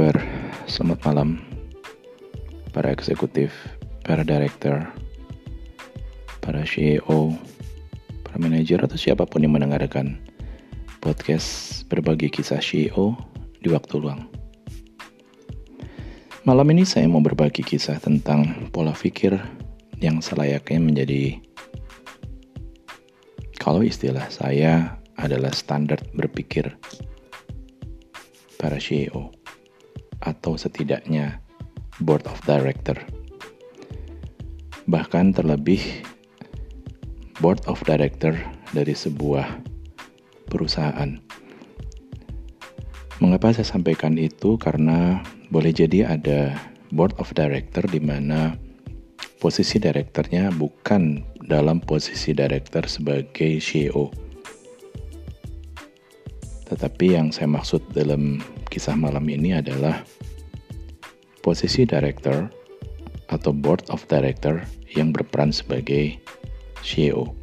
Kabar? Selamat malam para eksekutif, para director, para CEO, para manajer atau siapa pun yang mendengarkan podcast berbagi kisah CEO di waktu luang. Malam ini saya mau berbagi kisah tentang pola pikir yang selayaknya menjadi kalau istilah saya adalah standar berpikir para CEO atau setidaknya board of director. Bahkan terlebih board of director dari sebuah perusahaan. Mengapa saya sampaikan itu? Karena boleh jadi ada board of director di mana posisi direkturnya bukan dalam posisi director sebagai CEO. Tetapi yang saya maksud dalam kisah malam ini adalah posisi director atau board of director yang berperan sebagai CEO.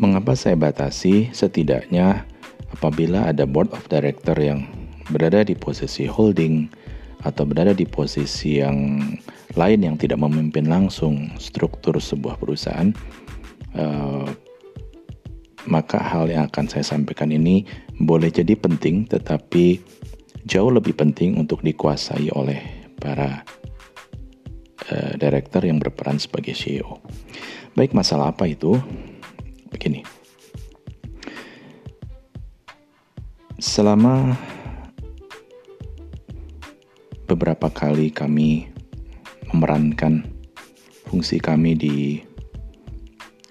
Mengapa saya batasi setidaknya apabila ada board of director yang berada di posisi holding atau berada di posisi yang lain yang tidak memimpin langsung struktur sebuah perusahaan, uh, maka hal yang akan saya sampaikan ini boleh jadi penting, tetapi jauh lebih penting untuk dikuasai oleh para uh, director yang berperan sebagai CEO. Baik, masalah apa itu? Begini. Selama beberapa kali kami memerankan fungsi kami di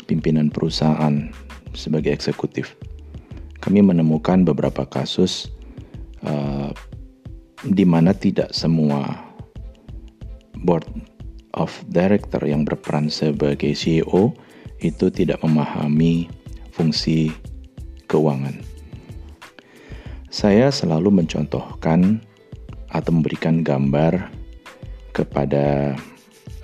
pimpinan perusahaan sebagai eksekutif, kami menemukan beberapa kasus uh, di mana tidak semua board of director yang berperan sebagai CEO itu tidak memahami fungsi keuangan. Saya selalu mencontohkan atau memberikan gambar kepada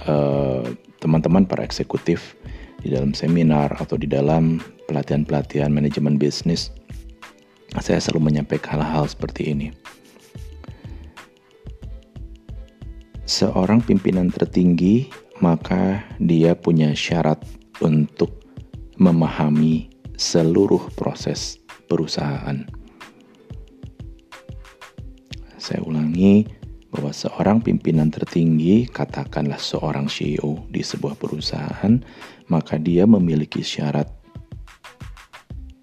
uh, teman-teman para eksekutif di dalam seminar atau di dalam pelatihan-pelatihan manajemen bisnis saya selalu menyampaikan hal-hal seperti ini. Seorang pimpinan tertinggi, maka dia punya syarat untuk memahami seluruh proses perusahaan. Saya ulangi bahwa seorang pimpinan tertinggi, katakanlah seorang CEO di sebuah perusahaan, maka dia memiliki syarat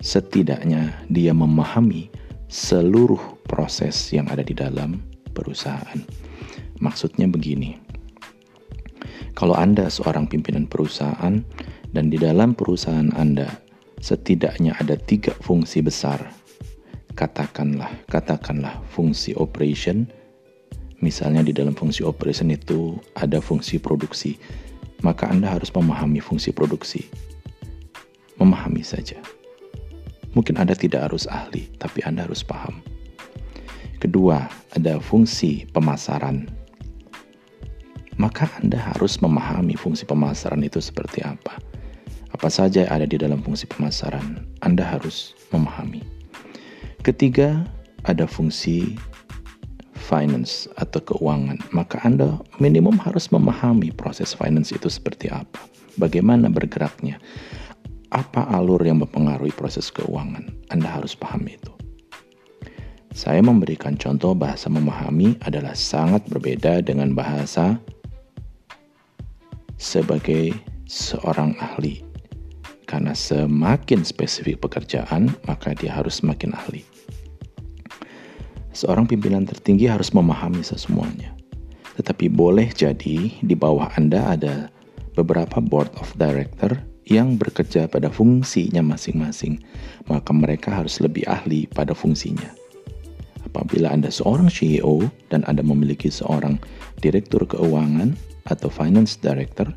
setidaknya dia memahami seluruh proses yang ada di dalam perusahaan. Maksudnya begini, kalau Anda seorang pimpinan perusahaan dan di dalam perusahaan Anda setidaknya ada tiga fungsi besar, katakanlah, katakanlah fungsi operation, misalnya di dalam fungsi operation itu ada fungsi produksi, maka Anda harus memahami fungsi produksi. Memahami saja Mungkin Anda tidak harus ahli, tapi Anda harus paham. Kedua, ada fungsi pemasaran. Maka Anda harus memahami fungsi pemasaran itu seperti apa. Apa saja yang ada di dalam fungsi pemasaran, Anda harus memahami. Ketiga, ada fungsi finance atau keuangan, maka Anda minimum harus memahami proses finance itu seperti apa, bagaimana bergeraknya, apa alur yang mempengaruhi proses keuangan. Anda harus paham itu. Saya memberikan contoh bahasa memahami adalah sangat berbeda dengan bahasa sebagai seorang ahli. Karena semakin spesifik pekerjaan, maka dia harus semakin ahli. Seorang pimpinan tertinggi harus memahami semuanya. Tetapi boleh jadi di bawah Anda ada beberapa board of director yang bekerja pada fungsinya masing-masing, maka mereka harus lebih ahli pada fungsinya. Apabila Anda seorang CEO dan Anda memiliki seorang direktur keuangan atau finance director,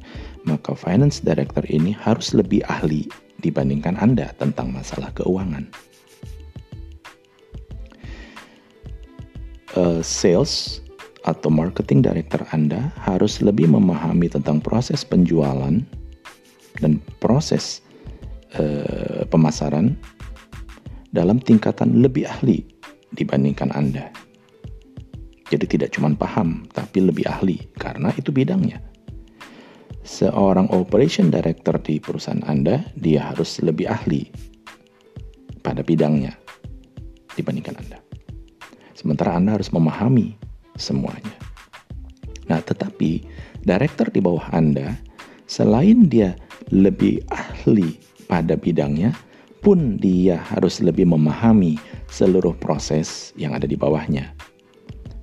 maka finance director ini harus lebih ahli dibandingkan Anda tentang masalah keuangan. Uh, sales atau marketing director Anda harus lebih memahami tentang proses penjualan dan proses uh, pemasaran dalam tingkatan lebih ahli dibandingkan Anda. Jadi tidak cuma paham, tapi lebih ahli karena itu bidangnya. Seorang operation director di perusahaan Anda, dia harus lebih ahli pada bidangnya dibandingkan Anda. Sementara Anda harus memahami semuanya. Nah, tetapi director di bawah Anda, selain dia lebih ahli pada bidangnya, pun dia harus lebih memahami seluruh proses yang ada di bawahnya.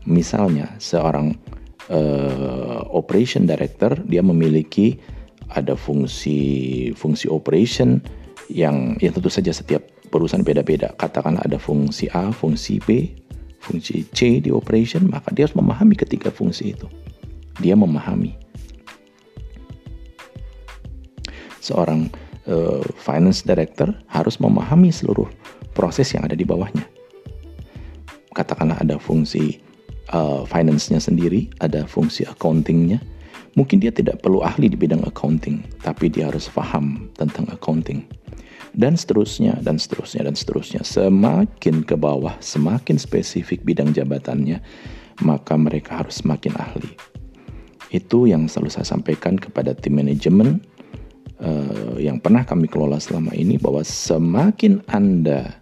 Misalnya, seorang uh, operation director dia memiliki ada fungsi fungsi operation yang yang tentu saja setiap perusahaan beda-beda. Katakanlah ada fungsi A, fungsi B, fungsi C di operation, maka dia harus memahami ketiga fungsi itu. Dia memahami. Seorang uh, finance director harus memahami seluruh proses yang ada di bawahnya. Katakanlah ada fungsi uh, finance-nya sendiri, ada fungsi accounting-nya. Mungkin dia tidak perlu ahli di bidang accounting, tapi dia harus paham tentang accounting. Dan seterusnya, dan seterusnya, dan seterusnya. Semakin ke bawah, semakin spesifik bidang jabatannya, maka mereka harus semakin ahli. Itu yang selalu saya sampaikan kepada tim manajemen uh, yang pernah kami kelola selama ini, bahwa semakin Anda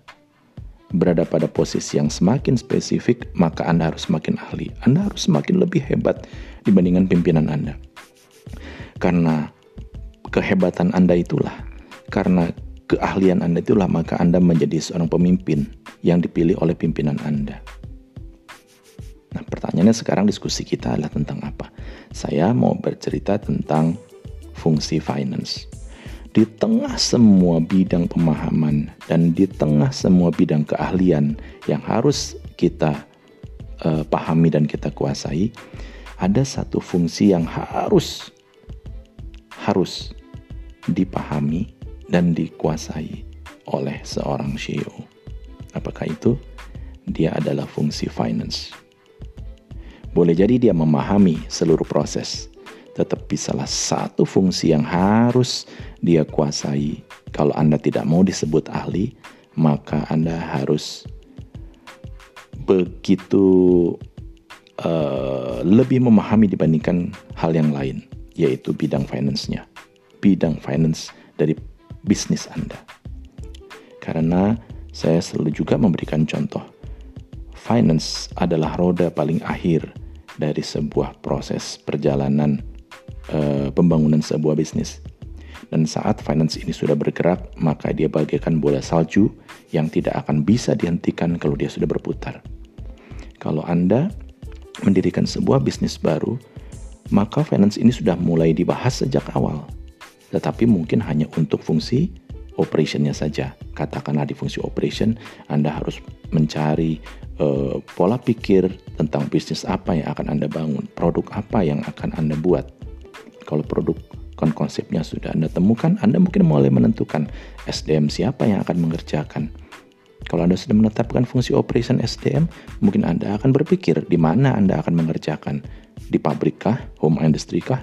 berada pada posisi yang semakin spesifik, maka Anda harus semakin ahli. Anda harus semakin lebih hebat dibandingkan pimpinan Anda. Karena kehebatan Anda itulah, karena keahlian Anda itulah, maka Anda menjadi seorang pemimpin yang dipilih oleh pimpinan Anda. Nah, pertanyaannya sekarang diskusi kita adalah tentang apa? Saya mau bercerita tentang fungsi finance di tengah semua bidang pemahaman dan di tengah semua bidang keahlian yang harus kita uh, pahami dan kita kuasai, ada satu fungsi yang harus harus dipahami dan dikuasai oleh seorang CEO. Apakah itu? Dia adalah fungsi finance. Boleh jadi dia memahami seluruh proses, tetapi salah satu fungsi yang harus dia kuasai. Kalau Anda tidak mau disebut ahli, maka Anda harus begitu uh, lebih memahami dibandingkan hal yang lain, yaitu bidang finance-nya, bidang finance dari bisnis Anda. Karena saya selalu juga memberikan contoh, finance adalah roda paling akhir dari sebuah proses perjalanan uh, pembangunan sebuah bisnis. Dan saat finance ini sudah bergerak, maka dia bagaikan bola salju yang tidak akan bisa dihentikan kalau dia sudah berputar. Kalau Anda mendirikan sebuah bisnis baru, maka finance ini sudah mulai dibahas sejak awal. Tetapi mungkin hanya untuk fungsi operationnya saja. Katakanlah di fungsi operation, Anda harus mencari uh, pola pikir tentang bisnis apa yang akan Anda bangun, produk apa yang akan Anda buat. Kalau produk kan konsepnya sudah Anda temukan, Anda mungkin mulai menentukan SDM siapa yang akan mengerjakan. Kalau Anda sudah menetapkan fungsi operation SDM, mungkin Anda akan berpikir di mana Anda akan mengerjakan. Di pabrik kah? Home industry kah?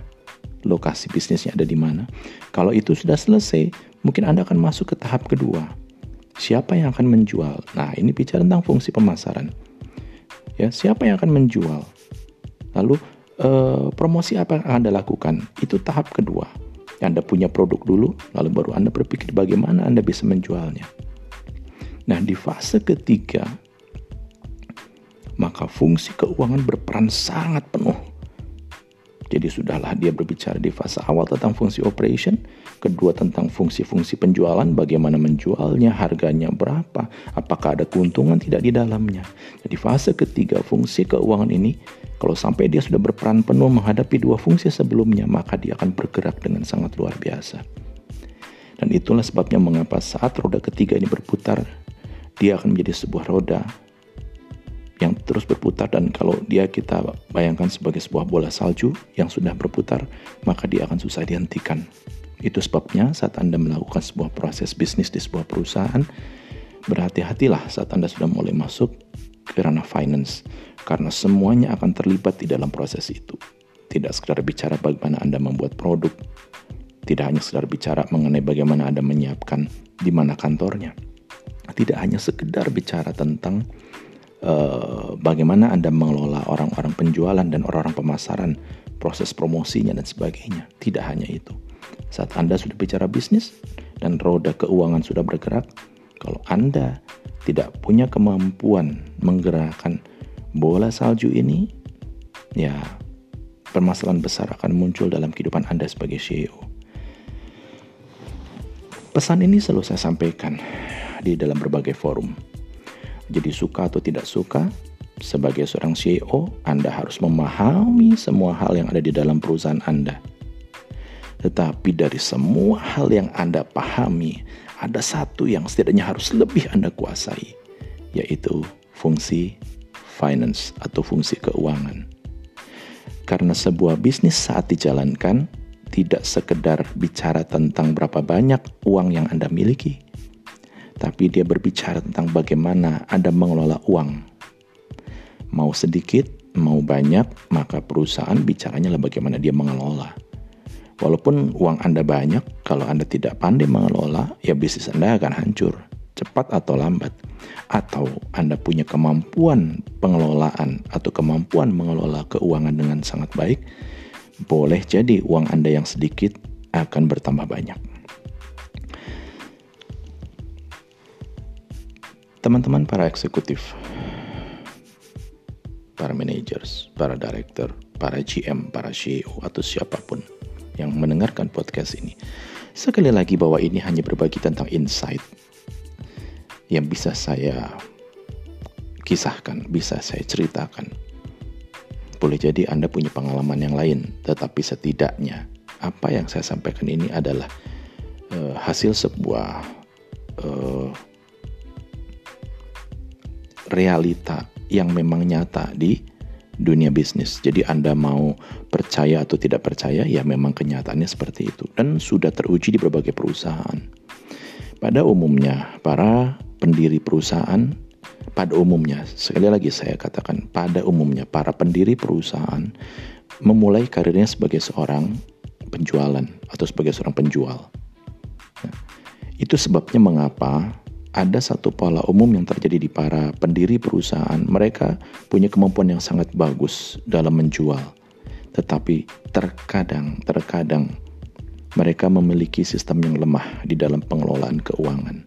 Lokasi bisnisnya ada di mana? Kalau itu sudah selesai, mungkin Anda akan masuk ke tahap kedua. Siapa yang akan menjual? Nah, ini bicara tentang fungsi pemasaran. Ya, siapa yang akan menjual? Lalu uh, promosi apa yang Anda lakukan? Itu tahap kedua. Anda punya produk dulu, lalu baru Anda berpikir bagaimana Anda bisa menjualnya. Nah, di fase ketiga, maka fungsi keuangan berperan sangat penuh jadi sudahlah dia berbicara di fase awal tentang fungsi operation, kedua tentang fungsi-fungsi penjualan, bagaimana menjualnya, harganya berapa, apakah ada keuntungan tidak di dalamnya. Jadi fase ketiga fungsi keuangan ini, kalau sampai dia sudah berperan penuh menghadapi dua fungsi sebelumnya, maka dia akan bergerak dengan sangat luar biasa. Dan itulah sebabnya mengapa saat roda ketiga ini berputar, dia akan menjadi sebuah roda yang terus berputar dan kalau dia kita bayangkan sebagai sebuah bola salju yang sudah berputar, maka dia akan susah dihentikan. Itu sebabnya saat Anda melakukan sebuah proses bisnis di sebuah perusahaan, berhati-hatilah saat Anda sudah mulai masuk ke ranah finance karena semuanya akan terlibat di dalam proses itu. Tidak sekedar bicara bagaimana Anda membuat produk, tidak hanya sekedar bicara mengenai bagaimana Anda menyiapkan di mana kantornya. Tidak hanya sekedar bicara tentang uh, bagaimana Anda mengelola orang-orang penjualan dan orang-orang pemasaran, proses promosinya dan sebagainya. Tidak hanya itu. Saat Anda sudah bicara bisnis dan roda keuangan sudah bergerak, kalau Anda tidak punya kemampuan menggerakkan bola salju ini, ya permasalahan besar akan muncul dalam kehidupan Anda sebagai CEO. Pesan ini selalu saya sampaikan di dalam berbagai forum. Jadi suka atau tidak suka, sebagai seorang CEO, Anda harus memahami semua hal yang ada di dalam perusahaan Anda. Tetapi dari semua hal yang Anda pahami, ada satu yang setidaknya harus lebih Anda kuasai, yaitu fungsi finance atau fungsi keuangan. Karena sebuah bisnis saat dijalankan tidak sekedar bicara tentang berapa banyak uang yang Anda miliki, tapi dia berbicara tentang bagaimana Anda mengelola uang. Mau sedikit, mau banyak, maka perusahaan bicaranya lah bagaimana dia mengelola. Walaupun uang Anda banyak, kalau Anda tidak pandai mengelola, ya bisnis Anda akan hancur, cepat atau lambat. Atau Anda punya kemampuan pengelolaan atau kemampuan mengelola keuangan dengan sangat baik, boleh jadi uang Anda yang sedikit akan bertambah banyak. Teman-teman para eksekutif, para managers, para director, para GM, para CEO atau siapa pun yang mendengarkan podcast ini. Sekali lagi bahwa ini hanya berbagi tentang insight yang bisa saya kisahkan, bisa saya ceritakan boleh jadi Anda punya pengalaman yang lain, tetapi setidaknya apa yang saya sampaikan ini adalah uh, hasil sebuah uh, realita yang memang nyata di dunia bisnis. Jadi Anda mau percaya atau tidak percaya, ya memang kenyataannya seperti itu dan sudah teruji di berbagai perusahaan. Pada umumnya, para pendiri perusahaan pada umumnya, sekali lagi saya katakan, pada umumnya para pendiri perusahaan memulai karirnya sebagai seorang penjualan atau sebagai seorang penjual. Nah, itu sebabnya mengapa ada satu pola umum yang terjadi di para pendiri perusahaan. Mereka punya kemampuan yang sangat bagus dalam menjual, tetapi terkadang, terkadang mereka memiliki sistem yang lemah di dalam pengelolaan keuangan.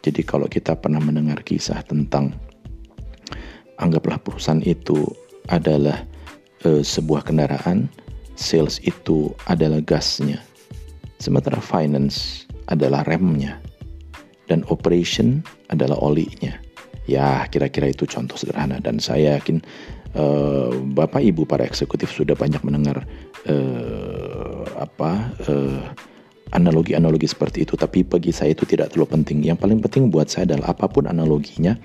Jadi kalau kita pernah mendengar kisah tentang anggaplah perusahaan itu adalah e, sebuah kendaraan, sales itu adalah gasnya. Sementara finance adalah remnya dan operation adalah olinya. Ya, kira-kira itu contoh sederhana dan saya yakin e, Bapak Ibu para eksekutif sudah banyak mendengar e, apa analogi-analogi seperti itu, tapi bagi saya itu tidak terlalu penting. Yang paling penting buat saya adalah apa pun analoginya,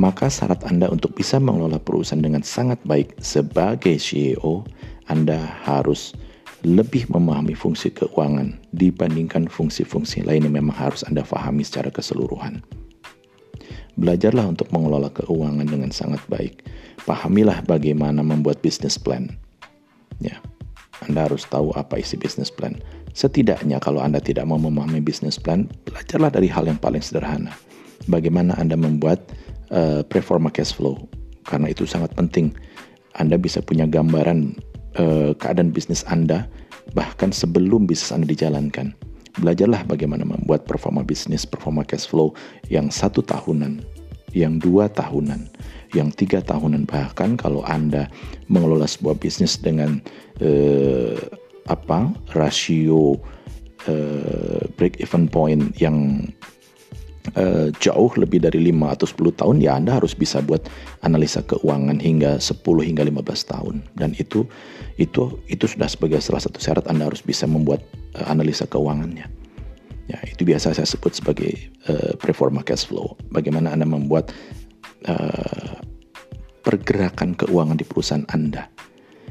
maka syarat Anda untuk bisa mengelola perusahaan dengan sangat baik sebagai CEO, Anda harus lebih memahami fungsi keuangan dibandingkan fungsi-fungsi lain yang memang harus Anda pahami secara keseluruhan. Belajarlah untuk mengelola keuangan dengan sangat baik. Pahamilah bagaimana membuat bisnis plan. Ya, Anda harus tahu apa isi bisnis plan. Setidaknya kalau Anda tidak mau memahami bisnis plan, belajarlah dari hal yang paling sederhana. Bagaimana Anda membuat uh, performa cash flow. Karena itu sangat penting. Anda bisa punya gambaran uh, keadaan bisnis Anda bahkan sebelum bisnis Anda dijalankan. Belajarlah bagaimana membuat performa bisnis, performa cash flow yang satu tahunan, yang dua tahunan, yang tiga tahunan. Bahkan kalau Anda mengelola sebuah bisnis dengan uh, apa rasio uh, break even point yang uh, jauh lebih dari 5 atau 10 tahun ya Anda harus bisa buat analisa keuangan hingga 10 hingga 15 tahun dan itu itu itu sudah sebagai salah satu syarat Anda harus bisa membuat uh, analisa keuangannya. Ya, itu biasa saya sebut sebagai uh, performa cash flow. Bagaimana Anda membuat uh, pergerakan keuangan di perusahaan Anda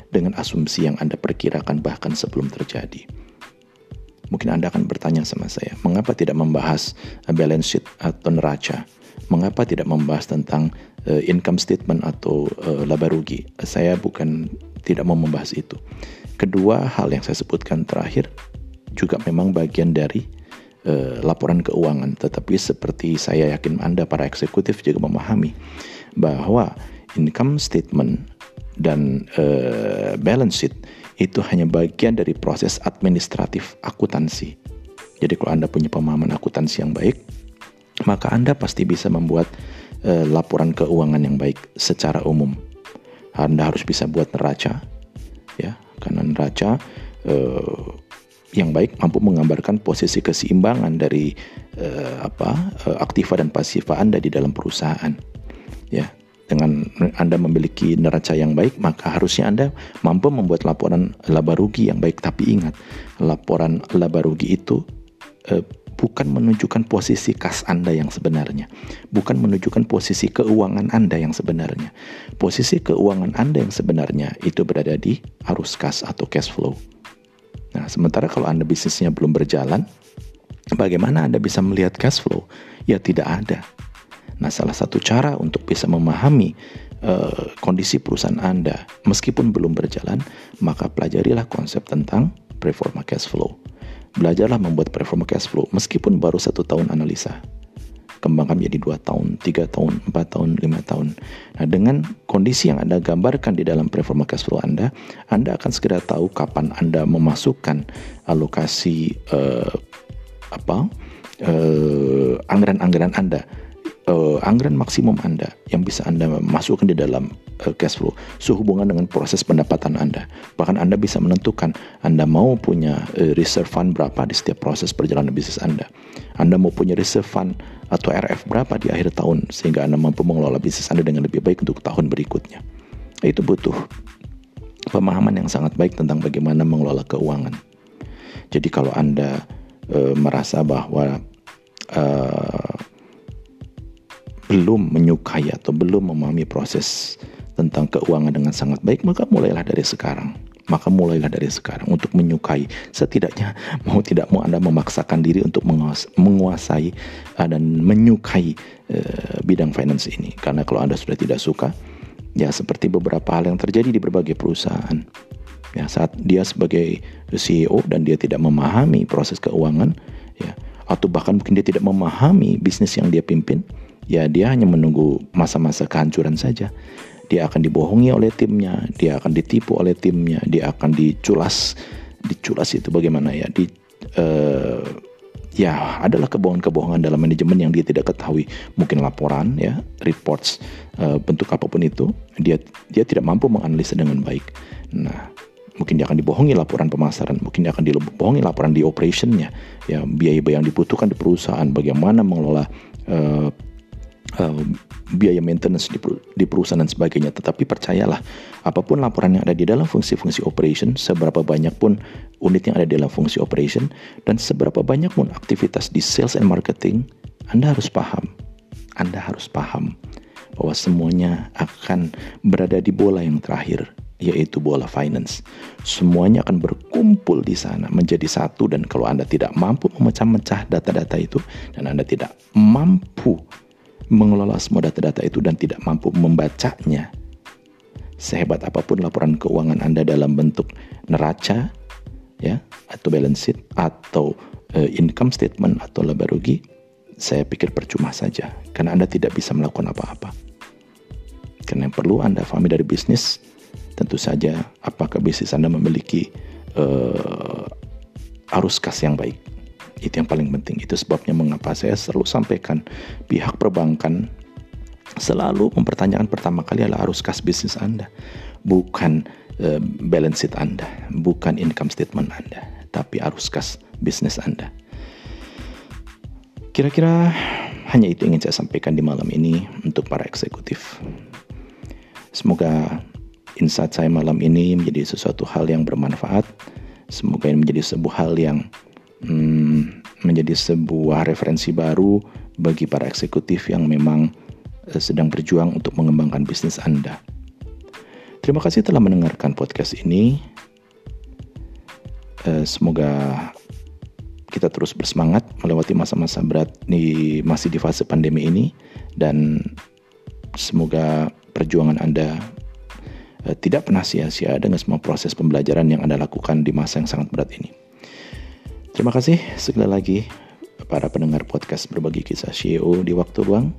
dengan asumsi yang Anda perkirakan bahkan sebelum terjadi. Mungkin Anda akan bertanya sama saya, mengapa tidak membahas uh, balance sheet atau neraca? Mengapa tidak membahas tentang uh, income statement atau uh, laba rugi? Saya bukan tidak mau membahas itu. Kedua hal yang saya sebutkan terakhir juga memang bagian dari uh, laporan keuangan, tetapi seperti saya yakin Anda para eksekutif juga memahami bahwa income statement dan uh, balance sheet itu hanya bagian dari proses administratif akuntansi. Jadi kalau Anda punya pemahaman akuntansi yang baik, maka Anda pasti bisa membuat uh, laporan keuangan yang baik secara umum. Anda harus bisa buat neraca, ya, karena neraca uh, yang baik mampu menggambarkan posisi keseimbangan dari uh, apa uh, aktiva dan pasifa Anda di dalam perusahaan. Ya, dengan Anda memiliki neraca yang baik, maka harusnya Anda mampu membuat laporan laba rugi yang baik. Tapi ingat, laporan laba rugi itu uh, bukan menunjukkan posisi kas Anda yang sebenarnya, bukan menunjukkan posisi keuangan Anda yang sebenarnya. Posisi keuangan Anda yang sebenarnya itu berada di arus kas atau cash flow. Nah, sementara kalau Anda bisnisnya belum berjalan, bagaimana Anda bisa melihat cash flow? Ya tidak ada. Nah, salah satu cara untuk bisa memahami uh, kondisi perusahaan Anda meskipun belum berjalan, maka pelajarilah konsep tentang performa cash flow. Belajarlah membuat performa cash flow meskipun baru satu tahun analisa kembangkan menjadi dua tahun, tiga tahun, empat tahun, lima tahun. Nah, dengan kondisi yang Anda gambarkan di dalam performa cash flow Anda, Anda akan segera tahu kapan Anda memasukkan alokasi uh, apa uh, anggaran-anggaran Anda uh, anggaran maksimum Anda yang bisa Anda masukkan di dalam uh, cash flow sehubungan dengan proses pendapatan Anda. Bahkan Anda bisa menentukan Anda mau punya uh, reserve fund berapa di setiap proses perjalanan bisnis Anda. Anda mau punya reserve fund atau RF berapa di akhir tahun sehingga Anda mampu mengelola bisnis Anda dengan lebih baik untuk tahun berikutnya. Itu butuh pemahaman yang sangat baik tentang bagaimana mengelola keuangan. Jadi kalau Anda uh, merasa bahwa uh, belum menyukai atau belum memahami proses tentang keuangan dengan sangat baik, maka mulailah dari sekarang. Maka mulailah dari sekarang untuk menyukai. Setidaknya mau tidak mau Anda memaksakan diri untuk menguasai uh, dan menyukai uh, bidang finance ini. Karena kalau Anda sudah tidak suka, ya seperti beberapa hal yang terjadi di berbagai perusahaan. Ya, saat dia sebagai CEO dan dia tidak memahami proses keuangan, ya, atau bahkan mungkin dia tidak memahami bisnis yang dia pimpin, ya dia hanya menunggu masa-masa kehancuran saja. Dia akan dibohongi oleh timnya, dia akan ditipu oleh timnya, dia akan diculas, diculas itu bagaimana ya? Di uh, ya adalah kebohongan-kebohongan dalam manajemen yang dia tidak ketahui. Mungkin laporan ya, reports uh, bentuk apa pun itu, dia dia tidak mampu menganalisa dengan baik. Nah, mungkin dia akan dibohongi laporan pemasaran, mungkin dia akan dibohongi laporan di operationnya, ya biaya-biaya yang dibutuhkan di perusahaan, bagaimana mengelola uh, uh, biaya maintenance di, di perusahaan dan sebagainya. Tetapi percayalah, apa pun laporan yang ada di dalam fungsi-fungsi operation, seberapa banyak pun unit yang ada di dalam fungsi operation, dan seberapa banyak pun aktivitas di sales and marketing, Anda harus paham. Anda harus paham bahwa semuanya akan berada di bola yang terakhir, yaitu bola finance. Semuanya akan berkumpul di sana menjadi satu dan kalau Anda tidak mampu memecah-mecah data-data itu dan Anda tidak mampu mengelola semua data-data itu dan tidak mampu membacanya. Sehebat apa pun laporan keuangan Anda dalam bentuk neraca, ya, atau balance sheet, atau uh, income statement atau laba rugi, saya pikir percuma saja karena Anda tidak bisa melakukan apa-apa. Karena yang perlu Anda pahami dari bisnis, tentu saja apakah bisnis Anda memiliki uh, arus kas yang baik itu yang paling penting. Itu sebabnya mengapa saya selalu sampaikan pihak perbankan selalu mempertanyakan pertama kali adalah arus kas bisnis Anda, bukan uh, balance sheet Anda, bukan income statement Anda, tapi arus kas bisnis Anda. Kira-kira hanya itu ingin saya sampaikan di malam ini untuk para eksekutif. Semoga insight saya malam ini menjadi sesuatu hal yang bermanfaat. Semoga ini menjadi sebuah hal yang hmm, menjadi sebuah referensi baru bagi para eksekutif yang memang uh, sedang berjuang untuk mengembangkan bisnis Anda. Terima kasih telah mendengarkan podcast ini. Uh, semoga kita terus bersemangat melewati masa-masa berat di masih di fase pandemi ini dan semoga perjuangan Anda uh, tidak pernah sia-sia dengan semua proses pembelajaran yang Anda lakukan di masa yang sangat berat ini. Terima kasih sekali lagi para pendengar podcast berbagi kisah CEO di waktu luang.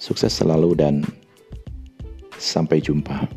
Sukses selalu dan Sampai jumpa.